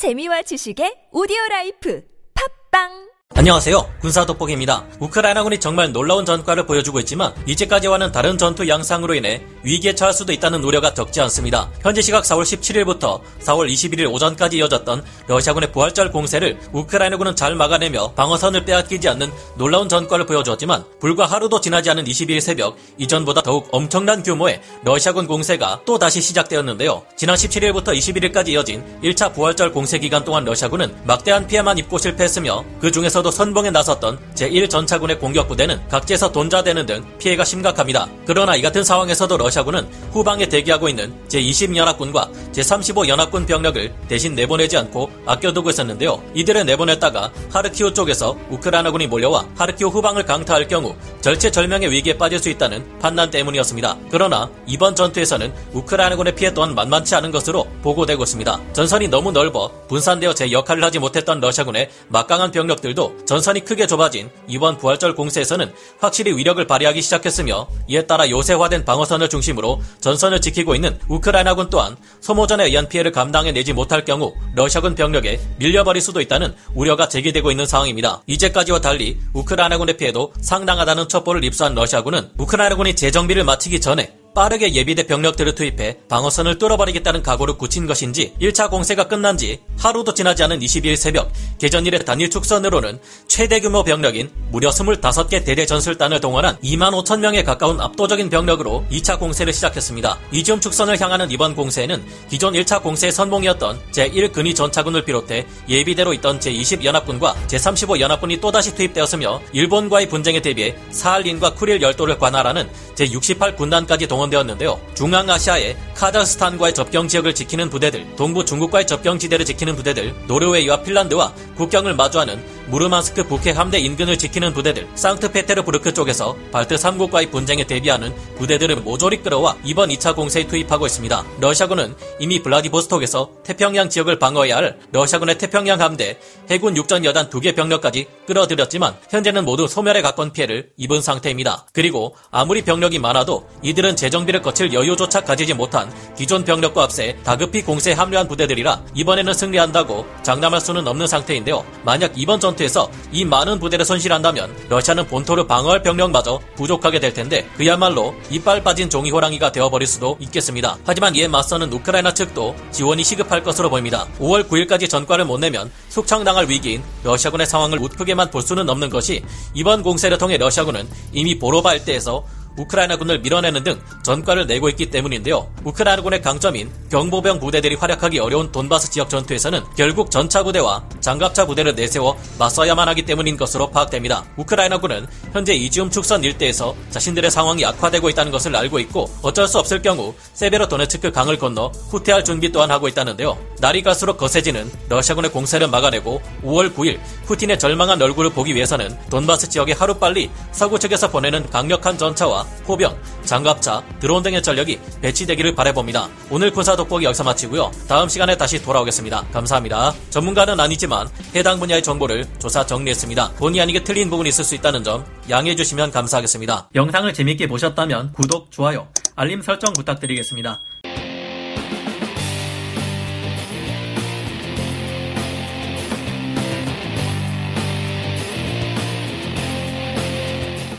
재미와 지식의 오디오 라이프. 팟빵 안녕하세요. 군사 돋보기입니다. 우크라이나군이 정말 놀라운 전과를 보여주고 있지만 이제까지와는 다른 전투 양상으로 인해 위기에 처할 수도 있다는 우려가 적지 않습니다. 현지 시각 4월 17일부터 4월 21일 오전까지 이어졌던 러시아군의 부활절 공세를 우크라이나군은 잘 막아내며 방어선을 빼앗기지 않는 놀라운 전과를 보여주었지만 불과 하루도 지나지 않은 22일 새벽 이전보다 더욱 엄청난 규모의 러시아군 공세가 또 다시 시작되었는데요. 지난 17일부터 21일까지 이어진 1차 부활절 공세 기간 동안 러시아군은 막대한 피해만 입고 실패했으며 그 중에서도 선봉에 나섰던 제1전차군의 공격 부대는 각지에서 돈좌되는 등 피해가 심각합니다. 그러나 이 같은 상황에서도 러시아군은 후방에 대기하고 있는 제20연합군과 제35연합군 병력을 대신 내보내지 않고 아껴두고 있었는데요. 이들을 내보냈다가 하르키우 쪽에서 우크라이나군이 몰려와 하르키우 후방을 강타할 경우 절체절명의 위기에 빠질 수 있다는 판단 때문이었습니다. 그러나 이번 전투에서는 우크라이나군의 피해 또한 만만치 않은 것으로 보고되고 있습니다. 전선이 너무 넓어 분산되어 제 역할을 하지 못했던 러시아군의 막강한 병력들도 전선이 크게 좁아진 이번 부활절 공세에서는 확실히 위력을 발휘하기 시작했으며 이에 따라 요새화된 방어선을 중심으로 전선을 지키고 있는 우크라이나군 또한 소모전에 의한 피해를 감당해내지 못할 경우 러시아군 병력에 밀려버릴 수도 있다는 우려가 제기되고 있는 상황입니다. 이제까지와 달리 우크라이나군의 피해도 상당하다는 첩보를 입수한 러시아군은 우크라이나군이 재정비를 마치기 전에 빠르게 예비대 병력들을 투입해 방어선을 뚫어버리겠다는 각오를 굳힌 것인지 1차 공세가 끝난 지 하루도 지나지 않은 22일 새벽 개전일의 단일 축선으로는 최대 규모 병력인 무려 25개 대대 전술단을 동원한 2만 5천 명에 가까운 압도적인 병력으로 2차 공세를 시작했습니다. 이지움 축선을 향하는 이번 공세에는 기존 1차 공세의 선봉이었던 제1근위 전차군을 비롯해 예비대로 있던 제20연합군과 제35연합군이 또다시 투입되었으며 일본과의 분쟁에 대비해 사할린과 쿠릴 열도를 관할하는 제68군단까지 동원 되었는데요. 중앙아시아의 카자흐스탄과의 접경 지역을 지키는 부대들, 동부 중국과의 접경 지대를 지키는 부대들, 노르웨이와 핀란드와 국경을 마주하는 무르만스크 북해 함대 인근을 지키는 부대들, 상트페테르부르크 쪽에서 발트 3국과의 분쟁에 대비하는 부대들을 모조리 끌어와 이번 2차 공세에 투입하고 있습니다. 러시아군은 이미 블라디보스톡에서 태평양 지역을 방어해야 할 러시아군의 태평양 함대, 해군 육전 여단 두개 병력까지 끌어들였지만 현재는 모두 소멸에 가까운 피해를 입은 상태입니다. 그리고 아무리 병력이 많아도 이들은 재정비를 거칠 여유조차 가지지 못한 기존 병력과 앞세 다급히 공세에 합류한 부대들이라 이번에는 승리한다고 장담할 수는 없는 상태인데요. 만약 이번 전투에서 이 많은 부대를 손실한다면 러시아는 본토를 방어할 병력마저 부족하게 될 텐데 그야말로 이빨 빠진 종이 호랑이가 되어버릴 수도 있겠습니다. 하지만 이에 맞서는 우크라이나 측도 지원이 시급할 것으로 보입니다. 5월 9일까지 전과를 못 내면 숙청당할 위기인 러시아군의 상황을 우크게만 볼 수는 없는 것이 이번 공세를 통해 러시아군은 이미 보로바 일대에서 우크라이나군을 밀어내는 등 전과를 내고 있기 때문인데요. 우크라이나군의 강점인 경보병 부대들이 활약하기 어려운 돈바스 지역 전투에서는 결국 전차 부대와 장갑차 부대를 내세워 맞서야만 하기 때문인 것으로 파악됩니다. 우크라이나군은 현재 이지움 축선 일대에서 자신들의 상황이 악화되고 있다는 것을 알고 있고 어쩔 수 없을 경우 세베로도네츠크 강을 건너 후퇴할 준비 또한 하고 있다는데요. 날이 갈수록 거세지는 러시아군의 공세를 막아내고 5월 9일 푸틴의 절망한 얼굴을 보기 위해서는 돈바스 지역에 하루빨리 서구 측에서 보내는 강력한 전차와 포병, 장갑차, 드론 등의 전력이 배치되기를 바라봅니다. 오늘 군사 돋보기 여기서 마치고요. 다음 시간에 다시 돌아오겠습니다. 감사합니다. 전문가는 아니 지만 해당 분야의 정보를 조사 정리했습니다. 본의 아니게 틀린 부분이 있을 수 있다는 점 양해해 주시면 감사하겠습니다. 영상을 재밌게 보셨다면 구독, 좋아요, 알림 설정 부탁드리겠습니다.